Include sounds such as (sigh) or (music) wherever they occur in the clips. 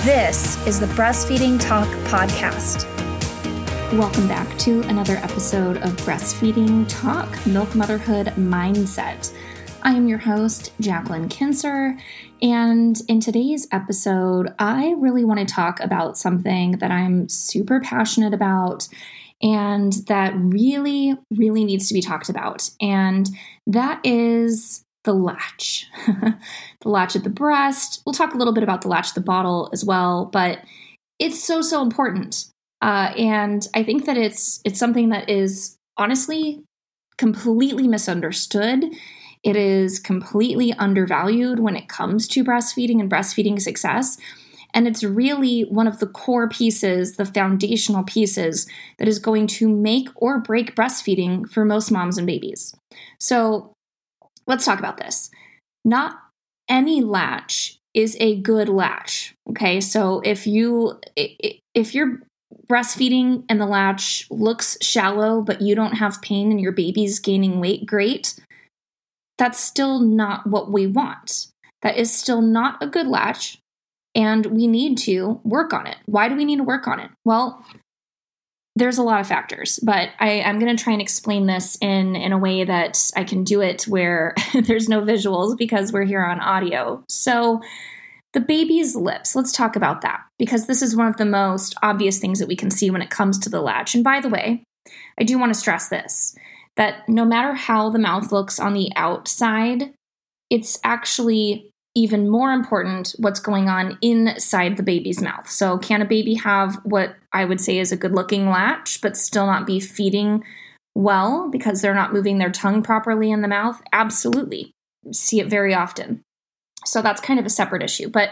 This is the Breastfeeding Talk Podcast. Welcome back to another episode of Breastfeeding Talk Milk Motherhood Mindset. I am your host, Jacqueline Kincer, and in today's episode, I really want to talk about something that I'm super passionate about and that really, really needs to be talked about. And that is the latch, (laughs) the latch at the breast. We'll talk a little bit about the latch at the bottle as well, but it's so so important. Uh, and I think that it's it's something that is honestly completely misunderstood. It is completely undervalued when it comes to breastfeeding and breastfeeding success. And it's really one of the core pieces, the foundational pieces that is going to make or break breastfeeding for most moms and babies. So let's talk about this. Not any latch is a good latch. Okay, so if you if you're breastfeeding and the latch looks shallow, but you don't have pain and your baby's gaining weight, great. That's still not what we want. That is still not a good latch, and we need to work on it. Why do we need to work on it? Well, there's a lot of factors, but I, am going to try and explain this in in a way that I can do it where (laughs) there's no visuals because we're here on audio. So, the baby's lips. Let's talk about that because this is one of the most obvious things that we can see when it comes to the latch. And by the way, I do want to stress this that no matter how the mouth looks on the outside, it's actually even more important what's going on inside the baby's mouth. So, can a baby have what I would say is a good looking latch, but still not be feeding well because they're not moving their tongue properly in the mouth? Absolutely. See it very often. So, that's kind of a separate issue. But,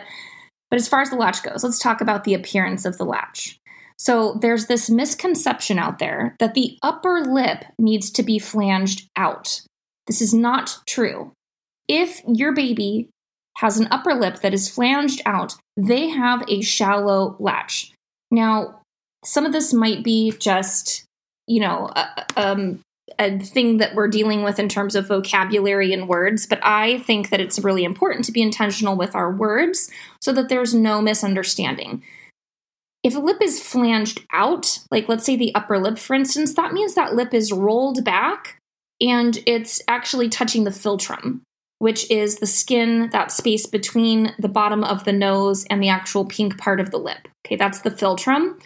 but as far as the latch goes, let's talk about the appearance of the latch. So, there's this misconception out there that the upper lip needs to be flanged out. This is not true. If your baby has an upper lip that is flanged out, they have a shallow latch. Now, some of this might be just, you know, a, um, a thing that we're dealing with in terms of vocabulary and words, but I think that it's really important to be intentional with our words so that there's no misunderstanding. If a lip is flanged out, like let's say the upper lip, for instance, that means that lip is rolled back and it's actually touching the philtrum which is the skin, that space between the bottom of the nose and the actual pink part of the lip. Okay, that's the philtrum.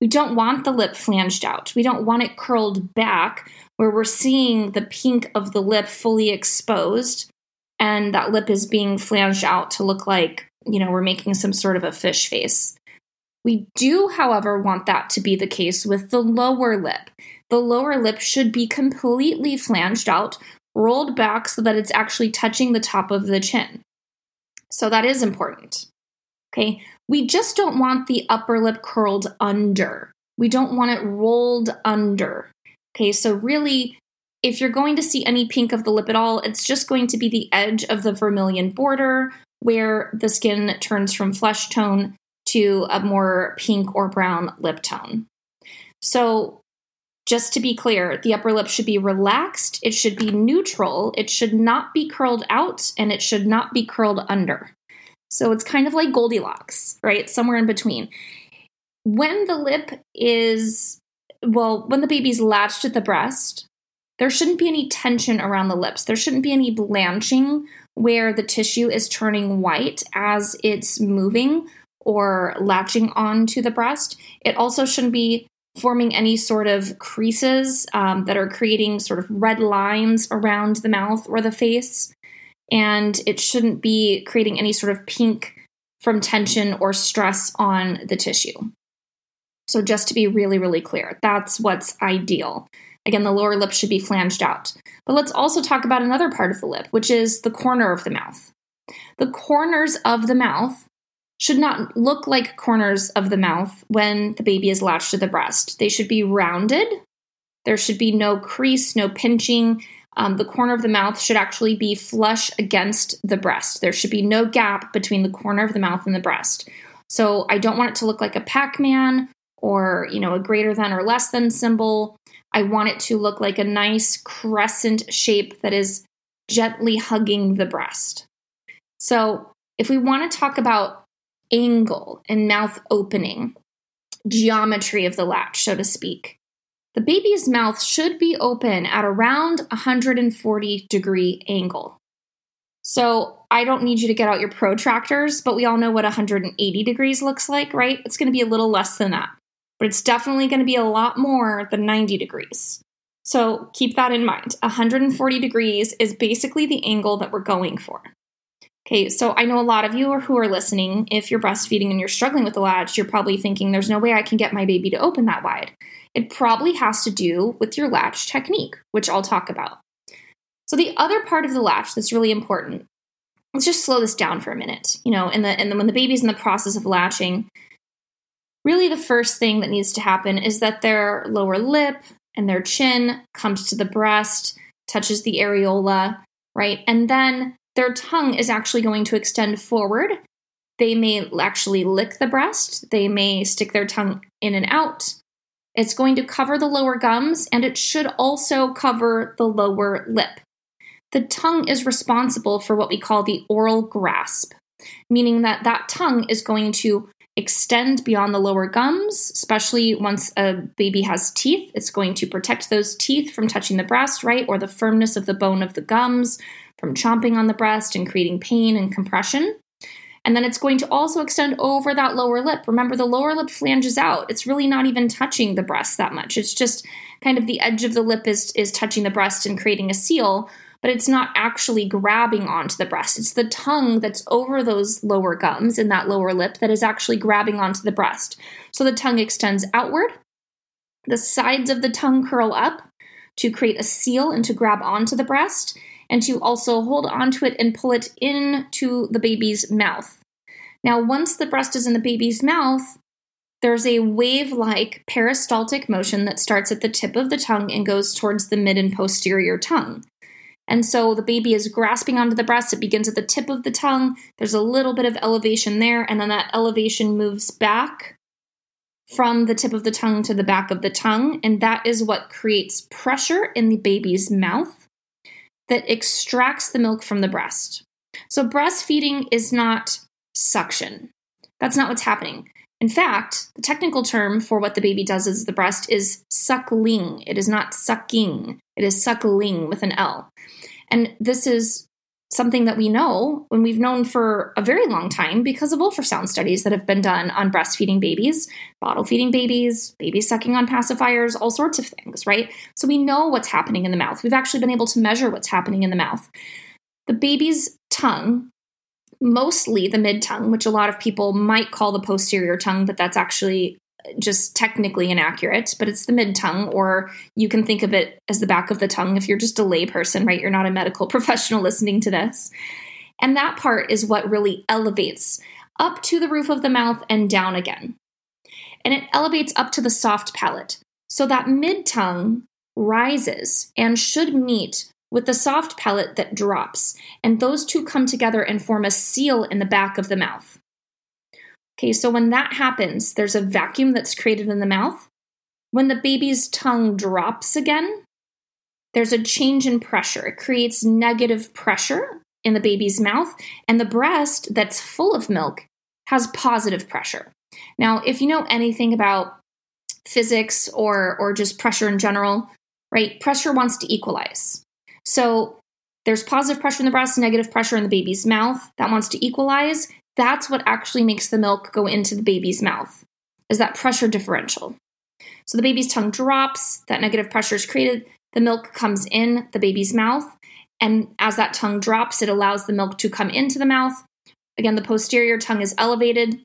We don't want the lip flanged out. We don't want it curled back where we're seeing the pink of the lip fully exposed and that lip is being flanged out to look like, you know, we're making some sort of a fish face. We do, however, want that to be the case with the lower lip. The lower lip should be completely flanged out rolled back so that it's actually touching the top of the chin. So that is important. Okay, we just don't want the upper lip curled under. We don't want it rolled under. Okay, so really, if you're going to see any pink of the lip at all, it's just going to be the edge of the vermilion border where the skin turns from flesh tone to a more pink or brown lip tone. So just to be clear, the upper lip should be relaxed, it should be neutral, it should not be curled out, and it should not be curled under. So it's kind of like Goldilocks, right? Somewhere in between. When the lip is, well, when the baby's latched at the breast, there shouldn't be any tension around the lips. There shouldn't be any blanching where the tissue is turning white as it's moving or latching onto the breast. It also shouldn't be forming any sort of creases um, that are creating sort of red lines around the mouth or the face. And it shouldn't be creating any sort of pink from tension or stress on the tissue. So, just to be really, really clear, that's what's ideal. Again, the lower lip should be flanged out. But let's also talk about another part of the lip, which is the corner of the mouth. The corners of the mouth should not look like corners of the mouth when the baby is latched to the breast. They should be rounded. There should be no crease, no pinching. Um, the corner of the mouth should actually be flush against the breast. There should be no gap between the corner of the mouth and the breast. So I don't want it to look like a Pac-Man or, you know, a greater than or less than symbol. I want it to look like a nice crescent shape that is gently hugging the breast. So, if we want to talk about angle and mouth opening, geometry of the latch, so to speak, the baby's mouth should be open at around 140 degree angle. So, I don't need you to get out your protractors, but we all know what 180 degrees looks like, right? It's going to be a little less than that but it's definitely going to be a lot more than 90 degrees. So keep that in mind. 140 degrees is basically the angle that we're going for. Okay, so I know a lot of you who are listening, if you're breastfeeding and you're struggling with the latch, you're probably thinking there's no way I can get my baby to open that wide. It probably has to do with your latch technique, which I'll talk about. So the other part of the latch that's really important, let's just slow this down for a minute. You know, in the and when the baby's in the process of latching, really the first thing that needs to happen is that their lower lip and their chin comes to the breast, touches the areola, right? And then their tongue is actually going to extend forward. They may actually lick the breast, they may stick their tongue in and out. It's going to cover the lower gums and it should also cover the lower lip. The tongue is responsible for what we call the oral grasp, meaning that that tongue is going to extend beyond the lower gums, especially once a baby has teeth. It's going to protect those teeth from touching the breast, right? Or the firmness of the bone of the gums from chomping on the breast and creating pain and compression. And then it's going to also extend over that lower lip. Remember, the lower lip flanges out. It's really not even touching the breast that much. It's just kind of the edge of the lip is, is touching the breast and creating a seal, but it's not actually grabbing onto the breast. It's the tongue that's over those lower gums in that lower lip that is actually grabbing onto the breast. So the tongue extends outward. The sides of the tongue curl up to create a seal and to grab onto the breast and to also hold onto it and pull it into the baby's mouth. Now, once the breast is in the baby's mouth, there's a wave like peristaltic motion that starts at the tip of the tongue and goes towards the mid and posterior tongue. And so the baby is grasping onto the breast. It begins at the tip of the tongue. There's a little bit of elevation there, and then that elevation moves back from the tip of the tongue to the back of the tongue. And that is what creates pressure in the baby's mouth that extracts the milk from the breast. So breastfeeding is not suction. That's not what's happening. In fact, the technical term for what the baby does as the breast is suckling. It is not sucking, it is suckling with an L. And this is something that we know when we've known for a very long time because of ultrasound studies that have been done on breastfeeding babies, bottle feeding babies, babies sucking on pacifiers, all sorts of things, right? So we know what's happening in the mouth. We've actually been able to measure what's happening in the mouth. The baby's tongue mostly the mid tongue, which a lot of people might call the posterior tongue, but that's actually just technically inaccurate, but it's the mid tongue, or you can think of it as the back of the tongue if you're just a layperson, right? You're not a medical (laughs) professional listening to this. And that part is what really elevates up to the roof of the mouth and down again. And it elevates up to the soft palate. So that mid tongue rises and should meet with the soft palate that drops, and those two come together and form a seal in the back of the mouth. Okay, so when that happens, there's a vacuum that's created in the mouth. When the baby's tongue drops again, there's a change in pressure. It creates negative pressure in the baby's mouth, and the breast that's full of milk has positive pressure. Now, if you know anything about physics or or just pressure in general, right? Pressure wants to equalize. So there's positive pressure in the breast, negative pressure in the baby's mouth that wants to equalize. That's what actually makes the milk go into the baby's mouth, is that pressure differential. So the baby's tongue drops, that negative pressure is created, the milk comes in the baby's mouth, and as that tongue drops, it allows the milk to come into the mouth. Again, the posterior tongue is elevated,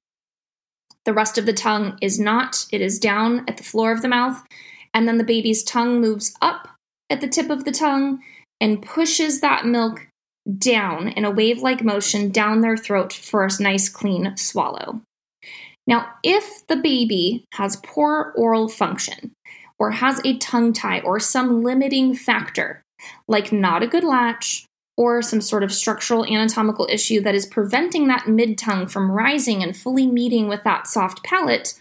the rest of the tongue is not, it is down at the floor of the mouth, and then the baby's tongue moves up at the tip of the tongue and pushes that milk down in a wave like motion down their throat for a nice clean swallow. Now, if the baby has poor oral function or has a tongue tie or some limiting factor, like not a good latch or some sort of structural anatomical issue that is preventing that mid tongue from rising and fully meeting with that soft palate,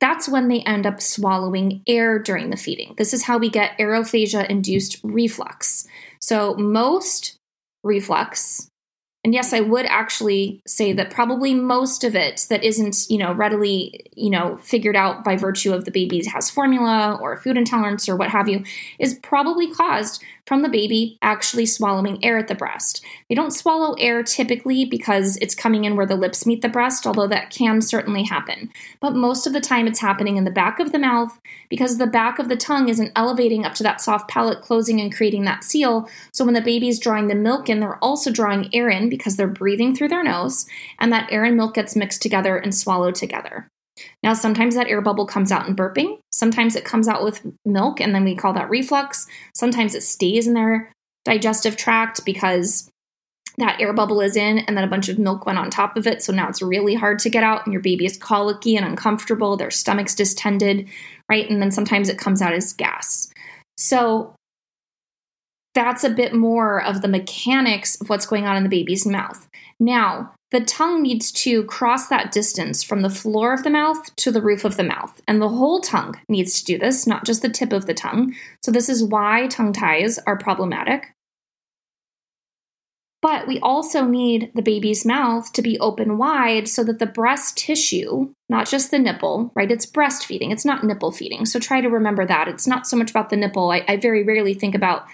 that's when they end up swallowing air during the feeding. This is how we get aerophagia induced reflux. So, most reflux and yes, I would actually say that probably most of it that isn't, you know, readily, you know, figured out by virtue of the baby has formula or food intolerance or what have you, is probably caused from the baby actually swallowing air at the breast. They don't swallow air typically because it's coming in where the lips meet the breast, although that can certainly happen. But most of the time it's happening in the back of the mouth because the back of the tongue isn't elevating up to that soft palate, closing and creating that seal. So when the baby's drawing the milk in, they're also drawing air in because they're breathing through their nose, and that air and milk gets mixed together and swallowed together. Now, sometimes that air bubble comes out in burping. Sometimes it comes out with milk, and then we call that reflux. Sometimes it stays in their digestive tract because that air bubble is in, and then a bunch of milk went on top of it. So now it's really hard to get out, and your baby is colicky and uncomfortable. Their stomach's distended, right? And then sometimes it comes out as gas. So that's a bit more of the mechanics of what's going on in the baby's mouth. Now, the tongue needs to cross that distance from the floor of the mouth to the roof of the mouth. And the whole tongue needs to do this, not just the tip of the tongue. So, this is why tongue ties are problematic. But we also need the baby's mouth to be open wide so that the breast tissue, not just the nipple, right? It's breastfeeding, it's not nipple feeding. So try to remember that. It's not so much about the nipple. I, I very rarely think about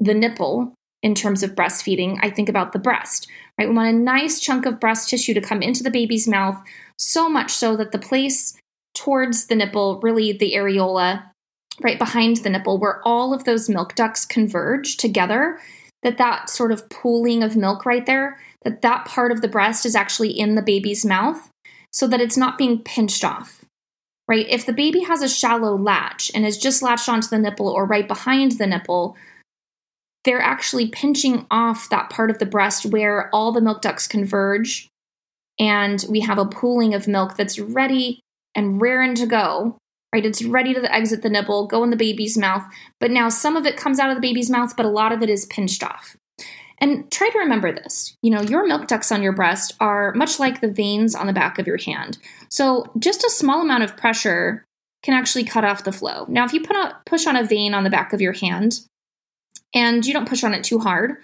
the nipple in terms of breastfeeding, I think about the breast, right? We want a nice chunk of breast tissue to come into the baby's mouth, so much so that the place towards the nipple, really the areola, right behind the nipple, where all of those milk ducts converge together, that that sort of pooling of milk right there, that that part of the breast is actually in the baby's mouth so that it's not being pinched off. Right? If the baby has a shallow latch and is just latched onto the nipple or right behind the nipple, they're actually pinching off that part of the breast where all the milk ducts converge. And we have a pooling of milk that's ready and raring to go, right? It's ready to exit the nipple, go in the baby's mouth. But now some of it comes out of the baby's mouth, but a lot of it is pinched off. And try to remember this. You know, your milk ducts on your breast are much like the veins on the back of your hand. So just a small amount of pressure can actually cut off the flow. Now, if you put a, push on a vein on the back of your hand, and you don't push on it too hard,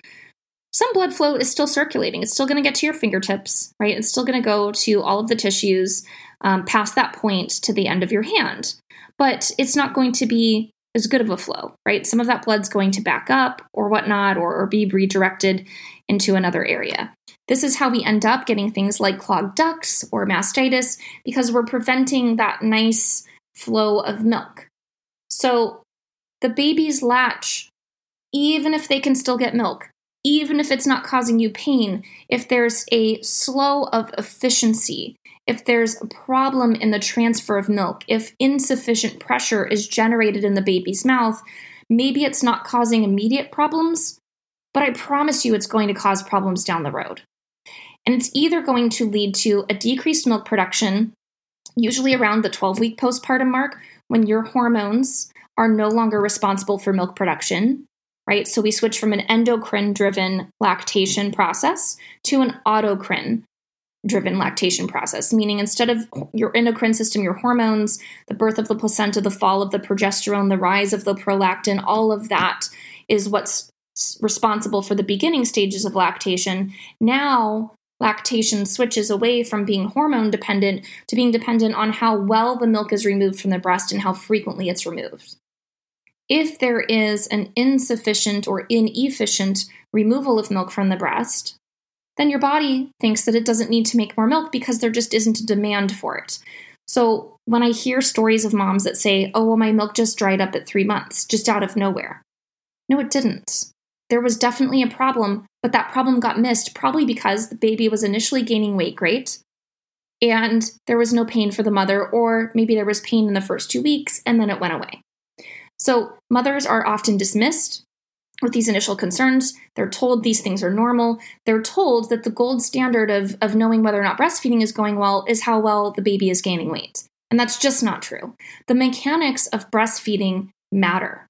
some blood flow is still circulating. It's still going to get to your fingertips, right? It's still going to go to all of the tissues um, past that point to the end of your hand. But it's not going to be as good of a flow, right? Some of that blood's going to back up or whatnot or, or be redirected into another area. This is how we end up getting things like clogged ducts or mastitis because we're preventing that nice flow of milk. So the baby's latch even if they can still get milk, even if it's not causing you pain, if there's a slow of efficiency, if there's a problem in the transfer of milk, if insufficient pressure is generated in the baby's mouth, maybe it's not causing immediate problems, but I promise you it's going to cause problems down the road. And it's either going to lead to a decreased milk production, usually around the 12 week postpartum mark, when your hormones are no longer responsible for milk production, right? So we switch from an endocrine driven lactation process to an autocrine driven lactation process, meaning instead of your endocrine system, your hormones, the birth of the placenta, the fall of the progesterone, the rise of the prolactin, all of that is what's responsible for the beginning stages of lactation. Now, lactation switches away from being hormone dependent to being dependent on how well the milk is removed from the breast and how frequently it's removed if there is an insufficient or inefficient removal of milk from the breast, then your body thinks that it doesn't need to make more milk because there just isn't a demand for it. So when I hear stories of moms that say, oh, well, my milk just dried up at three months, just out of nowhere. No, it didn't. There was definitely a problem, but that problem got missed probably because the baby was initially gaining weight great and there was no pain for the mother, or maybe there was pain in the first two weeks and then it went away. So, mothers are often dismissed with these initial concerns. They're told these things are normal. They're told that the gold standard of, of knowing whether or not breastfeeding is going well is how well the baby is gaining weight. And that's just not true. The mechanics of breastfeeding matter.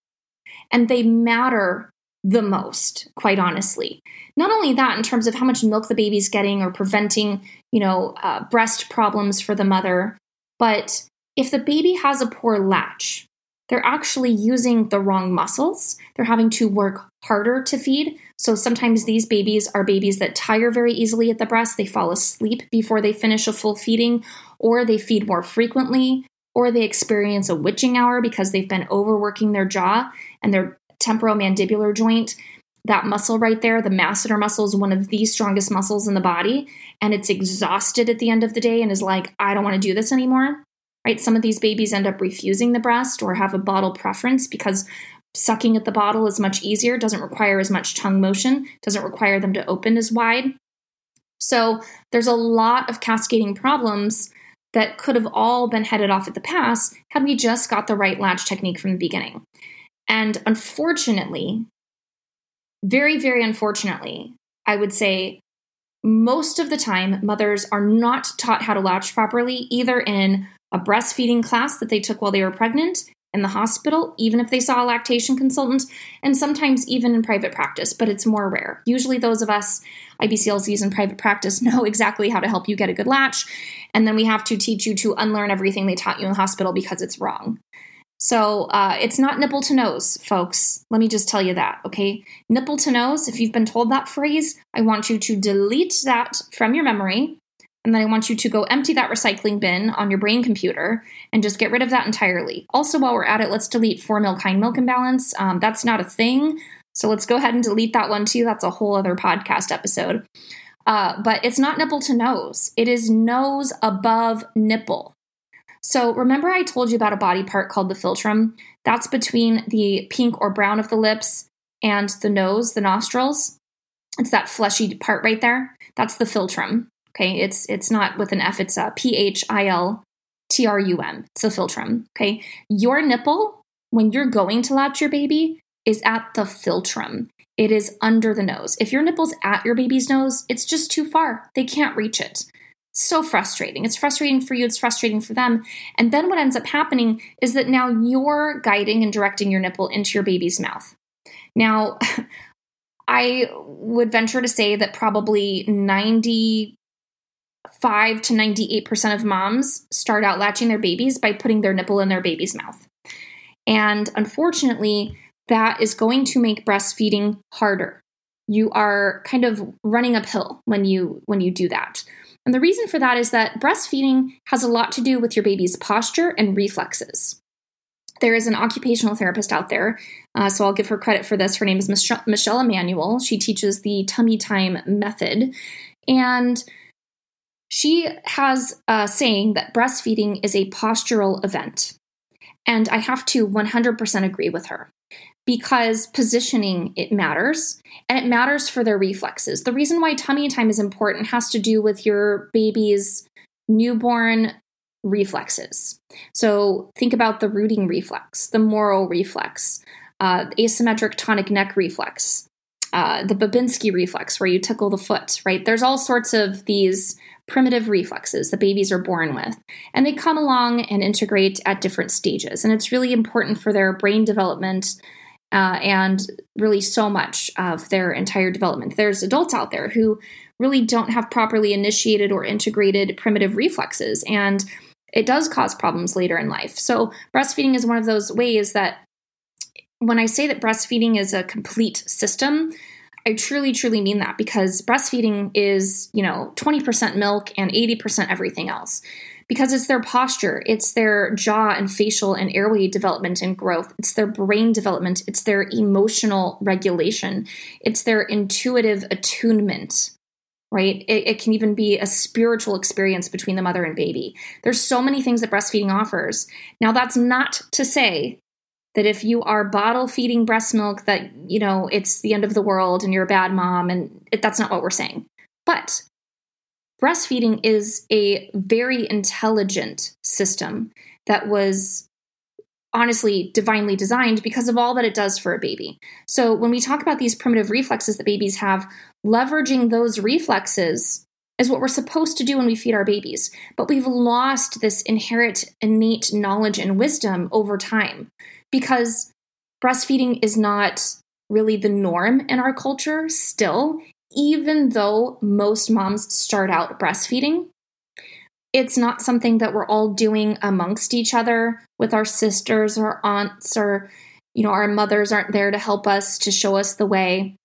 And they matter the most, quite honestly. Not only that, in terms of how much milk the baby's getting or preventing, you know, uh, breast problems for the mother, but if the baby has a poor latch, they're actually using the wrong muscles. They're having to work harder to feed. So sometimes these babies are babies that tire very easily at the breast. They fall asleep before they finish a full feeding, or they feed more frequently, or they experience a witching hour because they've been overworking their jaw and their temporomandibular joint. That muscle right there, the masseter muscle, is one of the strongest muscles in the body, and it's exhausted at the end of the day and is like, I don't want to do this anymore right? Some of these babies end up refusing the breast or have a bottle preference because sucking at the bottle is much easier, doesn't require as much tongue motion, doesn't require them to open as wide. So there's a lot of cascading problems that could have all been headed off at the pass had we just got the right latch technique from the beginning. And unfortunately, very, very unfortunately, I would say most of the time, mothers are not taught how to latch properly, either in a breastfeeding class that they took while they were pregnant in the hospital, even if they saw a lactation consultant, and sometimes even in private practice, but it's more rare. Usually, those of us IBCLCs in private practice (laughs) know exactly how to help you get a good latch, and then we have to teach you to unlearn everything they taught you in the hospital because it's wrong. So uh, it's not nipple to nose, folks. Let me just tell you that, okay? Nipple to nose, if you've been told that phrase, I want you to delete that from your memory and then I want you to go empty that recycling bin on your brain computer and just get rid of that entirely. Also, while we're at it, let's delete foremilk hind milk imbalance. Um, that's not a thing. So let's go ahead and delete that one too. That's a whole other podcast episode. Uh, but it's not nipple to nose, it is nose above nipple. So remember, I told you about a body part called the philtrum? That's between the pink or brown of the lips and the nose, the nostrils. It's that fleshy part right there. That's the philtrum. Okay, it's it's not with an F, it's a P H I L T R U M. It's a philtrum. Okay, your nipple when you're going to latch your baby is at the philtrum. It is under the nose. If your nipple's at your baby's nose, it's just too far. They can't reach it. So frustrating. It's frustrating for you, it's frustrating for them. And then what ends up happening is that now you're guiding and directing your nipple into your baby's mouth. Now, (laughs) I would venture to say that probably 90 5 to 98% of moms start out latching their babies by putting their nipple in their baby's mouth. And unfortunately, that is going to make breastfeeding harder. You are kind of running uphill when you when you do that. And the reason for that is that breastfeeding has a lot to do with your baby's posture and reflexes. There is an occupational therapist out there, uh, so I'll give her credit for this. Her name is Michelle Emanuel. She teaches the tummy time method. And she has a saying that breastfeeding is a postural event. And I have to 100% agree with her because positioning it matters and it matters for their reflexes. The reason why tummy time is important has to do with your baby's newborn reflexes. So think about the rooting reflex, the Moro reflex, uh, asymmetric tonic neck reflex, uh, the Babinski reflex, where you tickle the foot, right? There's all sorts of these primitive reflexes that babies are born with. And they come along and integrate at different stages. And it's really important for their brain development uh, and really so much of their entire development. There's adults out there who really don't have properly initiated or integrated primitive reflexes. And it does cause problems later in life. So, breastfeeding is one of those ways that when I say that breastfeeding is a complete system, I truly, truly mean that because breastfeeding is, you know, 20% milk and 80% everything else. Because it's their posture, it's their jaw and facial and airway development and growth, it's their brain development, it's their emotional regulation, it's their intuitive attunement, right? It, it can even be a spiritual experience between the mother and baby. There's so many things that breastfeeding offers. Now, that's not to say that if you are bottle feeding breast milk that you know it's the end of the world and you're a bad mom and it, that's not what we're saying but breastfeeding is a very intelligent system that was honestly divinely designed because of all that it does for a baby. So when we talk about these primitive reflexes that babies have, leveraging those reflexes is what we're supposed to do when we feed our babies. But we've lost this inherent innate knowledge and wisdom over time because breastfeeding is not really the norm in our culture still, even though most moms start out breastfeeding. It's not something that we're all doing amongst each other with our sisters or aunts or you know our mothers aren't there to help us to show us the way.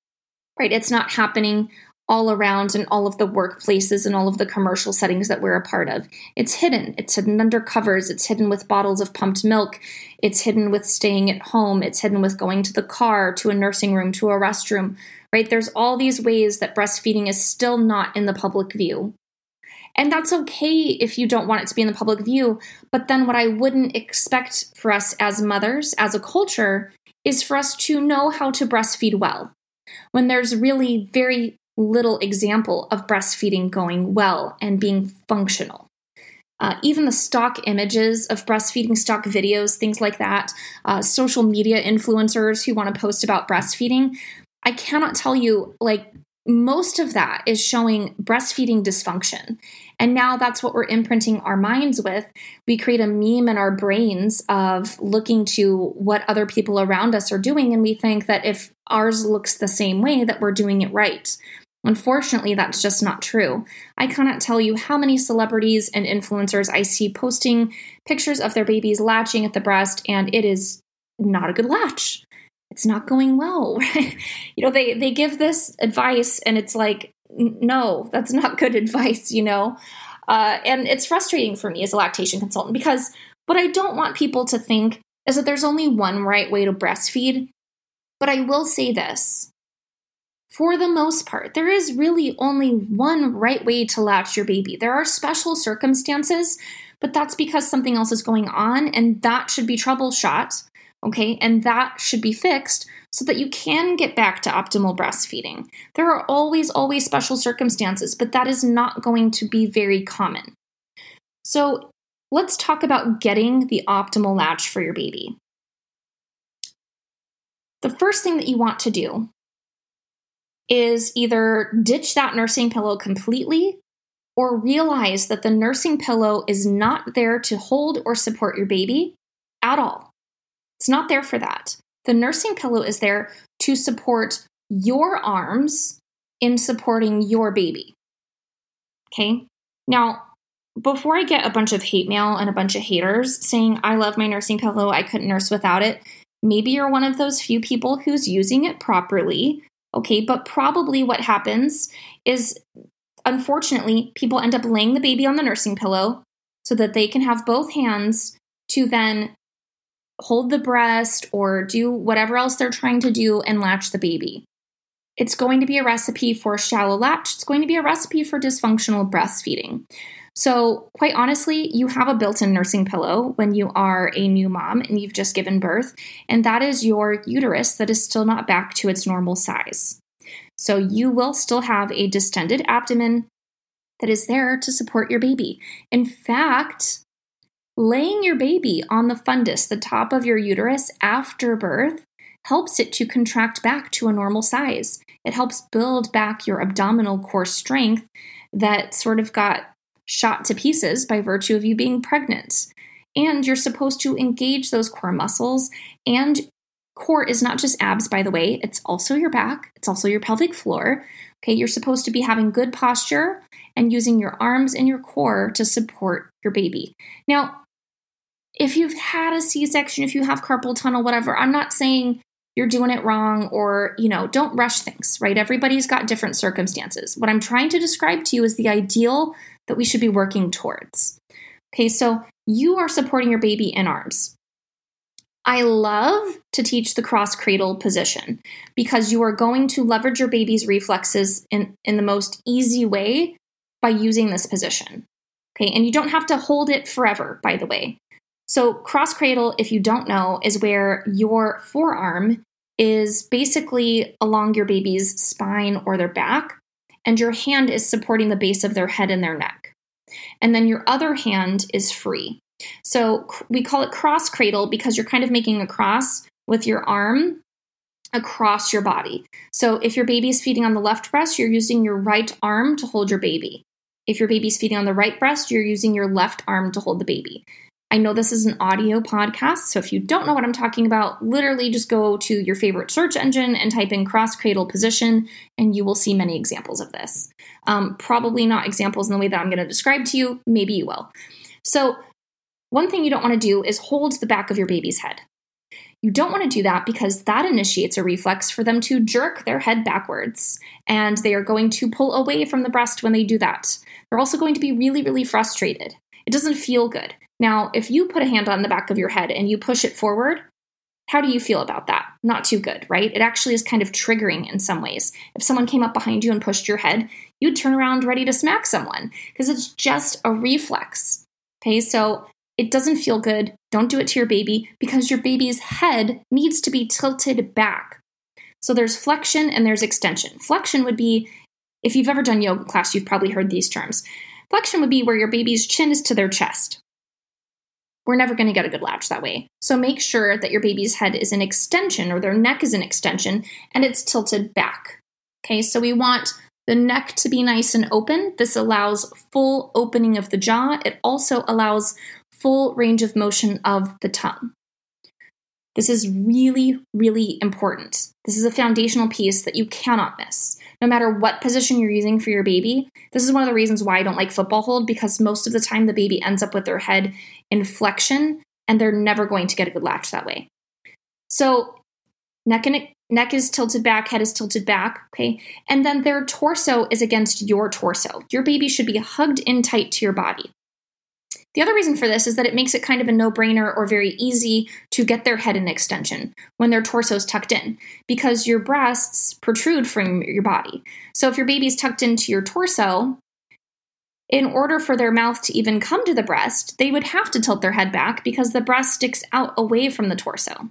Right? It's not happening all around in all of the workplaces and all of the commercial settings that we're a part of. It's hidden. It's hidden under covers. It's hidden with bottles of pumped milk. It's hidden with staying at home. It's hidden with going to the car, to a nursing room, to a restroom, right? There's all these ways that breastfeeding is still not in the public view. And that's okay if you don't want it to be in the public view. But then what I wouldn't expect for us as mothers, as a culture, is for us to know how to breastfeed well when there's really very little example of breastfeeding going well and being functional. Uh, even the stock images of breastfeeding, stock videos, things like that, uh, social media influencers who want to post about breastfeeding, I cannot tell you, like, most of that is showing breastfeeding dysfunction. And now that's what we're imprinting our minds with. We create a meme in our brains of looking to what other people around us are doing, and we think that if ours looks the same way, that we're doing it right. Unfortunately, that's just not true. I cannot tell you how many celebrities and influencers I see posting pictures of their babies latching at the breast, and it is not a good latch. It's not going well. (laughs) you know, they they give this advice, and it's like, no, that's not good (laughs) advice. You know, uh, and it's frustrating for me as a lactation consultant because what I don't want people to think is that there's only one right way to breastfeed. But I will say this for the most part, there is really only one right way to latch your baby. There are special circumstances, but that's because something else is going on, and that should be troubleshot, okay? And that should be fixed so that you can get back to optimal breastfeeding. There are always, always special circumstances, but that is not going to be very common. So let's talk about getting the optimal latch for your baby. The first thing that you want to do is either ditch that nursing pillow completely or realize that the nursing pillow is not there to hold or support your baby at all. It's not there for that. The nursing pillow is there to support your arms in supporting your baby. Okay? Now, before I get a bunch of hate mail and a bunch of haters saying, I love my nursing pillow, I couldn't nurse without it, maybe you're one of those few people who's using it properly Okay, but probably what happens is unfortunately, people end up laying the baby on the nursing pillow so that they can have both hands to then hold the breast or do whatever else they're trying to do and latch the baby. It's going to be a recipe for shallow latch. It's going to be a recipe for dysfunctional breastfeeding. So, quite honestly, you have a built in nursing pillow when you are a new mom and you've just given birth, and that is your uterus that is still not back to its normal size. So, you will still have a distended abdomen that is there to support your baby. In fact, laying your baby on the fundus, the top of your uterus after birth, helps it to contract back to a normal size. It helps build back your abdominal core strength that sort of got shot to pieces by virtue of you being pregnant. And you're supposed to engage those core muscles. And core is not just abs, by the way, it's also your back, it's also your pelvic floor. Okay, you're supposed to be having good posture and using your arms and your core to support your baby. Now, if you've had a C section, if you have carpal tunnel, whatever, I'm not saying you're doing it wrong or, you know, don't rush things, right? Everybody's got different circumstances. What I'm trying to describe to you is the ideal that we should be working towards. Okay, so you are supporting your baby in arms. I love to teach the cross cradle position because you are going to leverage your baby's reflexes in, in the most easy way by using this position. Okay, and you don't have to hold it forever, by the way. So, cross cradle, if you don't know, is where your forearm is basically along your baby's spine or their back, and your hand is supporting the base of their head and their neck. And then your other hand is free. So we call it cross cradle because you're kind of making a cross with your arm across your body. So if your baby is feeding on the left breast, you're using your right arm to hold your baby. If your baby's feeding on the right breast, you're using your left arm to hold the baby. I know this is an audio podcast, so if you don't know what I'm talking about, literally just go to your favorite search engine and type in cross cradle position, and you will see many examples of this. Um, probably not examples in the way that I'm going to describe to you, maybe you will. So, one thing you don't want to do is hold the back of your baby's head. You don't want to do that because that initiates a reflex for them to jerk their head backwards, and they are going to pull away from the breast when they do that. They're also going to be really, really frustrated. It doesn't feel good. Now, if you put a hand on the back of your head and you push it forward, how do you feel about that? Not too good, right? It actually is kind of triggering in some ways. If someone came up behind you and pushed your head, you'd turn around ready to smack someone because it's just a reflex. Okay, so it doesn't feel good. Don't do it to your baby because your baby's head needs to be tilted back. So there's flexion and there's extension. Flexion would be, if you've ever done yoga class, you've probably heard these terms. Flexion would be where your baby's chin is to their chest. We're never going to get a good latch that way. So make sure that your baby's head is an extension or their neck is an extension and it's tilted back. Okay, so we want the neck to be nice and open. This allows full opening of the jaw. It also allows full range of motion of the tongue. This is really, really important. This is a foundational piece that you cannot miss. No matter what position you're using for your baby, this is one of the reasons why I don't like football hold because most of the time the baby ends up with their head in flexion and they're never going to get a good latch that way. So, neck and neck is tilted back, head is tilted back, okay? And then their torso is against your torso. Your baby should be hugged in tight to your body. The other reason for this is that it makes it kind of a no brainer or very easy to get their head in extension when their torso is tucked in because your breasts protrude from your body. So if your baby's tucked into your torso, in order for their mouth to even come to the breast, they would have to tilt their head back because the breast sticks out away from the torso.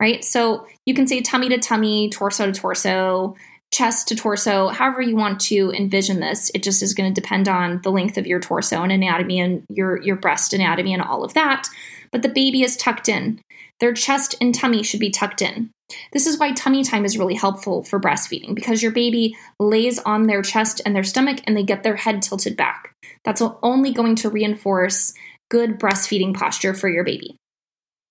Right? So you can say tummy to tummy, torso to torso, chest to torso, however you want to envision this. It just is going to depend on the length of your torso and anatomy and your, your breast anatomy and all of that. But the baby is tucked in. Their chest and tummy should be tucked in. This is why tummy time is really helpful for breastfeeding because your baby lays on their chest and their stomach and they get their head tilted back. That's only going to reinforce good breastfeeding posture for your baby.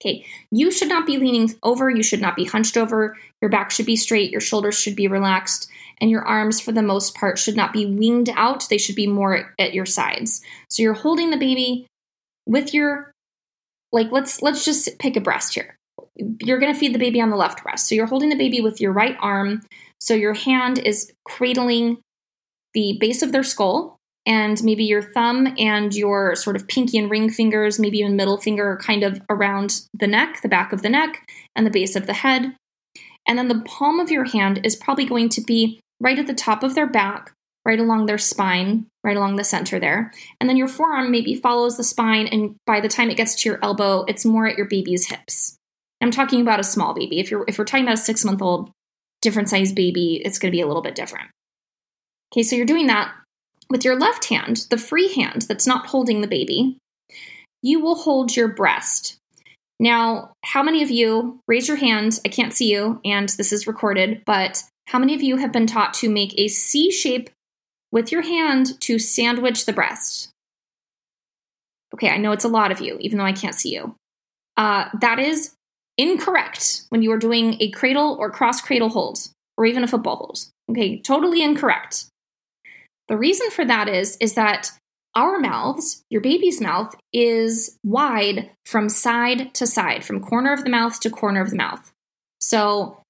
Okay, you should not be leaning over, you should not be hunched over, your back should be straight, your shoulders should be relaxed, and your arms, for the most part, should not be winged out, they should be more at your sides. So you're holding the baby with your like let's let's just pick a breast here. You're going to feed the baby on the left breast. So you're holding the baby with your right arm. So your hand is cradling the base of their skull and maybe your thumb and your sort of pinky and ring fingers, maybe even middle finger, kind of around the neck, the back of the neck, and the base of the head. And then the palm of your hand is probably going to be right at the top of their back, right along their spine, right along the center there. And then your forearm maybe follows the spine, and by the time it gets to your elbow, it's more at your baby's hips. I'm talking about a small baby. If you're if we're talking about a six month old, different size baby, it's going to be a little bit different. Okay, so you're doing that with your left hand, the free hand that's not holding the baby, you will hold your breast. Now, how many of you, raise your hand, I can't see you, and this is recorded, but how many of you have been taught to make a C shape with your hand to sandwich the breast? Okay, I know it's a lot of you, even though I can't see you. Uh, that is incorrect when you are doing a cradle or cross cradle hold, or even a football hold. Okay, totally incorrect. The reason for that is is that our mouths, your baby's mouth is wide from side to side, from corner of the mouth to corner of the mouth. So,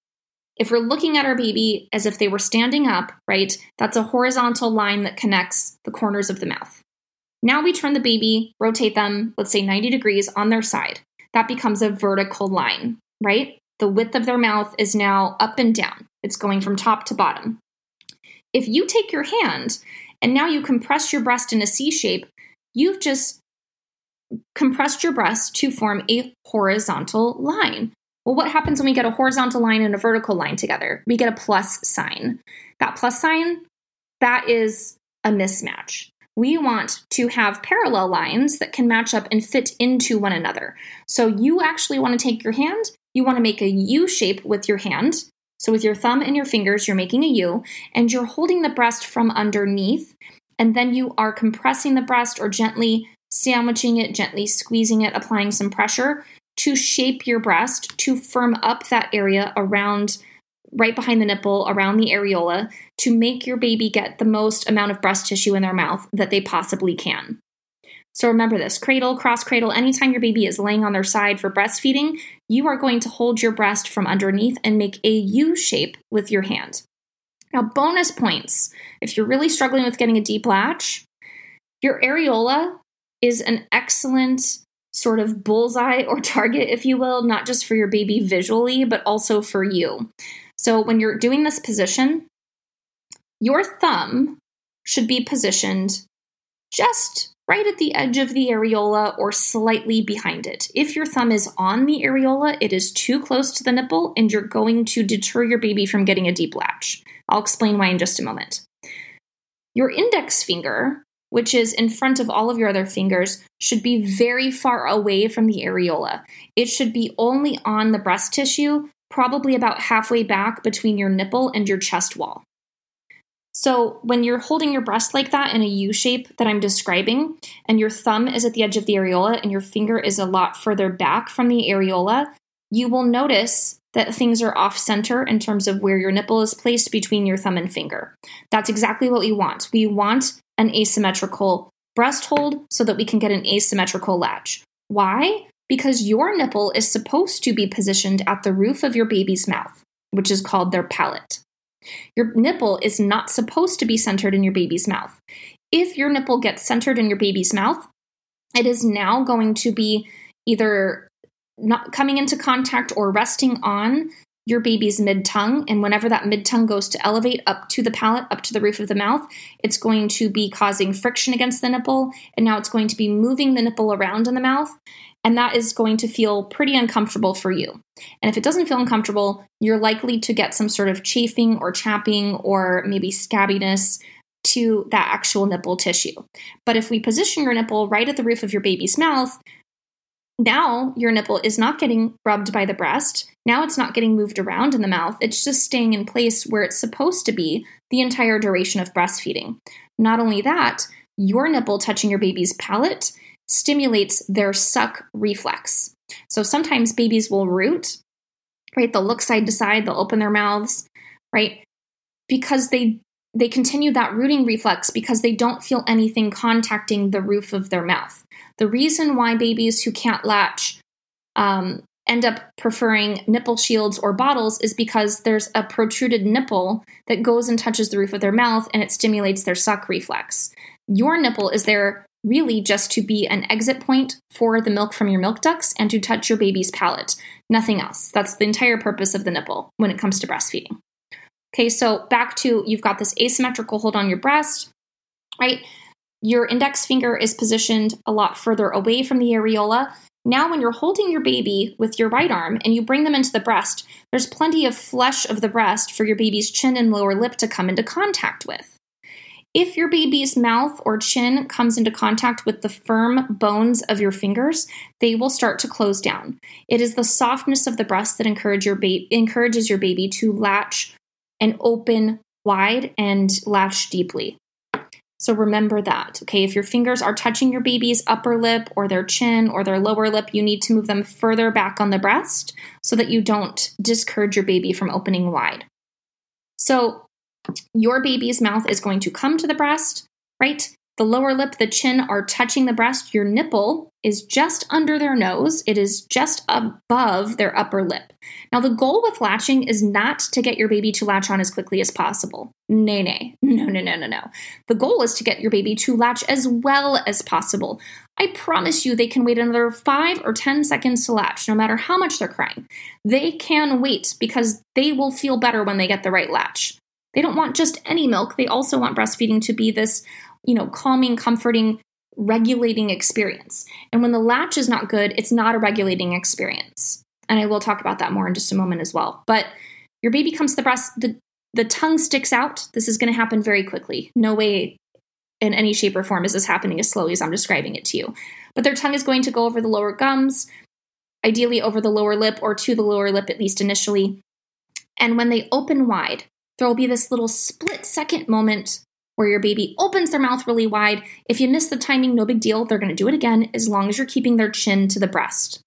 if we're looking at our baby as if they were standing up, right? That's a horizontal line that connects the corners of the mouth. Now we turn the baby, rotate them, let's say 90 degrees on their side. That becomes a vertical line, right? The width of their mouth is now up and down. It's going from top to bottom. If you take your hand and now you compress your breast in a C shape, you've just compressed your breast to form a horizontal line. Well, what happens when we get a horizontal line and a vertical line together? We get a plus sign. That plus sign, that is a mismatch. we want to have parallel lines that can match up and fit into one another. So you actually want to take your hand, you want to make a U shape with your hand. So with your thumb and your fingers, you're making a U, and you're holding the breast from underneath, and then you are compressing the breast or gently sandwiching it, gently squeezing it, applying some pressure to shape your breast to firm up that area around right behind the nipple around the areola to make your baby get the most amount of breast tissue in their mouth that they possibly can. So remember this cradle, cross cradle, anytime your baby is laying on their side for breastfeeding, you are going to hold your breast from underneath and make a U shape with your hand. Now, bonus points if you're really struggling with getting a deep latch, your areola is an excellent sort of bullseye or (laughs) target, if you will, not just for your baby visually, but also for you. So when you're doing this position, your thumb should be positioned just right at the edge of the areola or slightly behind it. If your thumb is on the areola, it is too close to the nipple and you're going to deter your baby from getting a deep latch. I'll explain why in just a moment. Your index finger, which is in front of all of your other fingers, should be very far away from the areola. It should be only on the breast tissue probably about halfway back between your nipple and your chest wall. So, when you're holding your breast like that in a U shape that I'm describing, and your thumb is at the edge of the areola and your finger is a lot further back from the areola, you will notice that things are off center in terms of where your nipple is placed between your thumb and finger. That's exactly what we want. We want an asymmetrical breast hold so that we can get an asymmetrical latch. Why? because your nipple is supposed to be positioned at the roof of your baby's mouth, which is called their palate. Your nipple is not supposed to be centered in your baby's mouth. If your nipple gets centered in your baby's mouth, it is now going to be either not coming into contact or resting on your baby's mid tongue. And whenever that mid tongue goes to elevate up to the palate, up to the roof of the mouth, it's going to be causing friction against the nipple. And now it's going to be moving the nipple around in the mouth and that is going to feel pretty uncomfortable for you. And if it doesn't feel uncomfortable, you're likely to get some sort of chafing or chapping or maybe scabbiness to that actual nipple tissue. But if we position your nipple right at the roof of your baby's mouth, now your nipple is not getting rubbed by the breast. Now it's not getting moved around in the mouth. It's just staying in place where it's supposed to be the entire duration of breastfeeding. Not only that, your nipple touching your baby's palate stimulates their suck reflex. So sometimes babies will root, right? They'll look side to side, they'll open their mouths, right? Because they they continue that rooting reflex because they don't feel anything contacting the roof of their mouth. The reason why babies who can't latch um, end up preferring nipple shields or bottles is because there's a protruded nipple that goes and touches the roof of their mouth and it stimulates their suck reflex. Your nipple is there really just to be an exit point for the milk from your milk ducts and to touch your baby's palate. Nothing else. That's the entire purpose of the nipple when it comes to breastfeeding. Okay, so back to you've got this asymmetrical hold on your breast, right? Your index finger is positioned a lot further away from the areola. Now, when you're holding your baby with your right arm and you bring them into the breast, there's plenty of flesh of the breast for your baby's chin and lower lip to come into contact with. If your baby's mouth or chin comes into contact with the firm bones of your fingers, they will start to close down. It is the softness of the breast that encourage your ba- encourages your baby to latch and open wide and latch deeply. So remember that, okay? If your fingers are touching your baby's upper lip or their chin or their lower lip, you need to move them further back on the breast so that you don't discourage your baby from opening wide. So your baby's mouth is going to come to the breast, right? The lower lip, the chin are touching the breast. Your nipple is just under their nose. It is just above their upper lip. Now, the goal with latching is not to get your baby to latch on as quickly as possible. Nay, nay. (laughs) No, no, no, no, no. The goal is to get your baby to latch as well as possible. I promise you they can wait another five or 10 seconds to latch, no matter how much they're crying. They can wait because they will feel better when they get the right latch. They don't want just any milk. They also want breastfeeding to be this, you know, calming, comforting, regulating experience. And when the latch is not good, it's not a regulating experience. And I will talk about that more in just a moment as well. But your baby comes to the breast, the, the tongue sticks out. This is going to happen very quickly. No way in any shape or form is this happening as slowly as I'm describing it to you. But their tongue is going to go over the lower gums, ideally over the lower lip or to the lower lip, at least initially. And when they open wide, there will be this little split second moment where your baby opens their mouth really wide. If you miss the timing, no big deal. They're going to do it again as long as you're keeping their chin to the breast.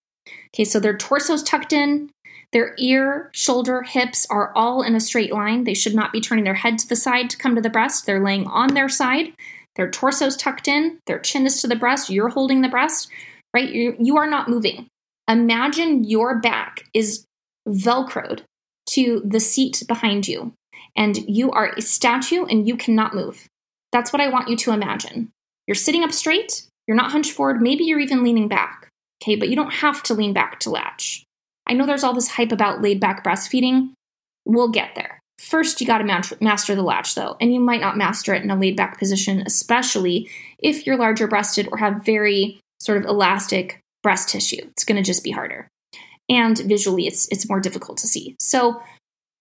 Okay, so their torso's tucked in, their ear, shoulder, hips are all in a straight line. They should not be turning their head to the side to come to the breast. They're laying on their side. Their torso's tucked in, their chin is to the breast, you're holding the breast, right? You, you are not moving. Imagine your back is velcroed to the seat behind you, and you are a statue and you cannot move. That's what I want you to imagine. You're sitting up straight, you're not hunched forward, maybe you're even leaning back, okay? But you don't have to lean back to latch. I know there's all this hype about laid back breastfeeding. We'll get there. First, you got to master the latch, though, and you might not master it in a laid back position, especially if you're larger breasted or have very sort of elastic breast tissue. It's going to just be harder. And visually, it's, it's more difficult to see. So,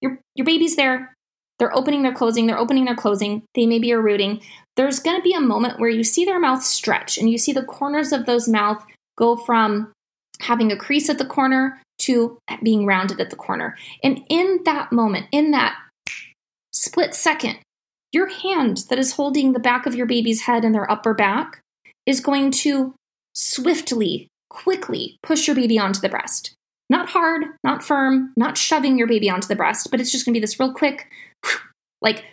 your, your baby's there, they're opening, they're closing, they're opening, they're closing, they maybe are rooting. There's going to be a moment where you see their mouth stretch and you see the corners of those mouth go from having a crease at the corner to being rounded at the corner. And in that moment, in that split second, your hand that is holding the back of your baby's head and their upper back is going to swiftly, quickly push your baby onto the breast. Not hard, not firm, not shoving your baby onto the breast, but it's just going to be this real quick, like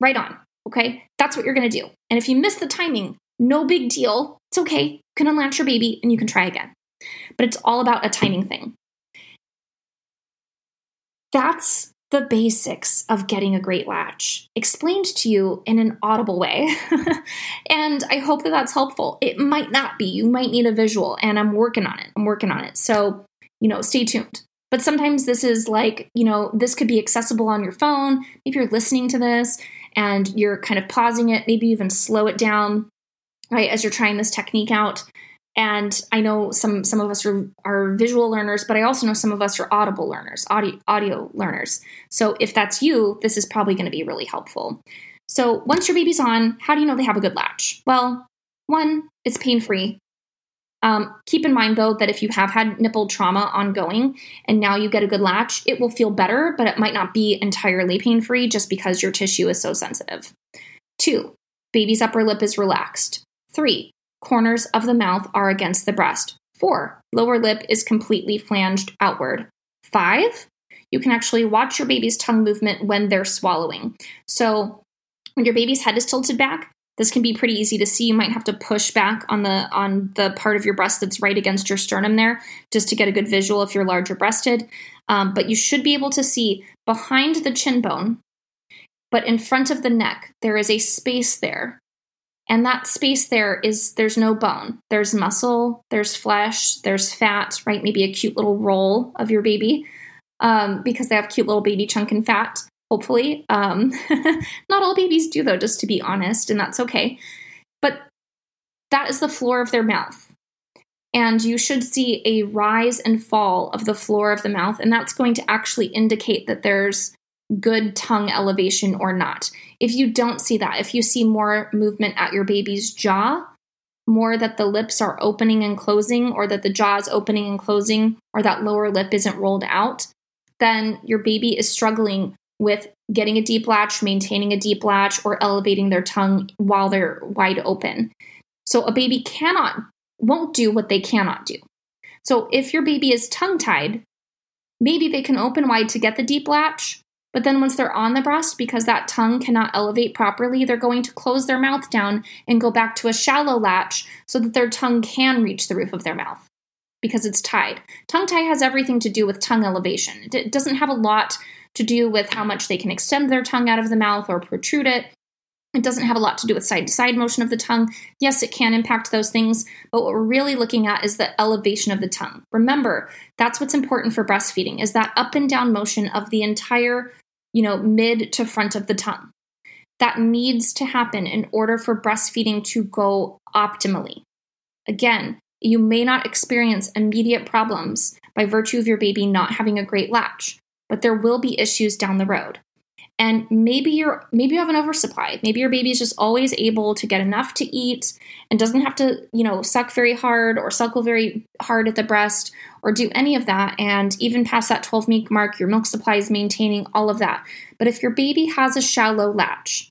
right on. Okay? That's what you're going to do. And if you miss the timing, no big deal. It's okay. You can unlatch your baby and you can try again. But it's all about a timing thing. That's the basics of getting a great latch explained to you in an audible way. (laughs) and I hope that that's helpful. It might not be. You might need a visual, and I'm working on it. I'm working on it. So, you know, stay tuned. But sometimes this is like, you know, this could be accessible on your phone. Maybe you're listening to this and you're kind of pausing it, maybe even slow it down, right, as you're trying this technique out. And I know some some of us are, are visual learners, but I also know some of us are audible learners, audio audio learners. So if that's you, this is probably going to be really helpful. So once your baby's on, how do you know they have a good latch? Well, one, it's pain free. Um, keep in mind though that if you have had nipple trauma ongoing and now you get a good latch, it will feel better, but it might not be entirely pain free just because your tissue is so sensitive. Two, baby's upper lip is relaxed. Three, corners of the mouth are against the breast. Four, lower lip is completely flanged outward. Five, you can actually watch your baby's tongue movement when they're swallowing. So when your baby's head is tilted back, this can be pretty easy to see. You might have to push back on the on the part of your breast that's right against your sternum there, just to get a good visual if you're larger breasted. Um, but you should be able to see behind the chin bone, but in front of the neck, there is a space there and that space there is there's no bone. There's muscle, there's flesh, there's fat, right? Maybe a cute little roll of your baby um, because they have cute little baby chunk and fat, hopefully. Um, (laughs) not all babies do, though, just to be honest, and that's okay. But that is the floor of their mouth. And you should see a rise and fall of the floor of the mouth, and that's going to actually indicate that there's good tongue elevation or not. If you don't see that, if you see more movement at your baby's jaw, more that the lips are opening and closing, or that the jaw is opening and closing, or that lower lip isn't rolled out, then your baby is struggling with getting a deep latch, maintaining a deep latch, or elevating their tongue while they're wide open. So a baby cannot, won't do what they cannot do. So if your baby is tongue tied, maybe they can open wide to get the deep latch, but then once they're on the breast, because that tongue cannot elevate properly, they're going to close their mouth down and go back to a shallow latch so that their tongue can reach the roof of their mouth because it's tied. Tongue tie has everything to do with tongue elevation. It doesn't have a lot to do with how much they can extend their tongue out of the mouth or protrude it. It doesn't have a lot to do with side to side motion of the tongue. Yes, it can impact those things, but what we're really looking at is the elevation of the tongue. Remember, that's what's important for breastfeeding is that up and down motion of the entire you know, mid to front of the tongue. That needs to happen in order for breastfeeding to go optimally. Again, you may not experience immediate problems by virtue of your baby not having a great latch, but there will be issues down the road. and maybe you're maybe you have an oversupply. Maybe your baby is just always able to get enough to eat and doesn't have to you know suck very hard or suckle very hard at the breast or do any of that. And even past that 12 week mark your milk supply is maintaining all of that. But if your baby has a shallow latch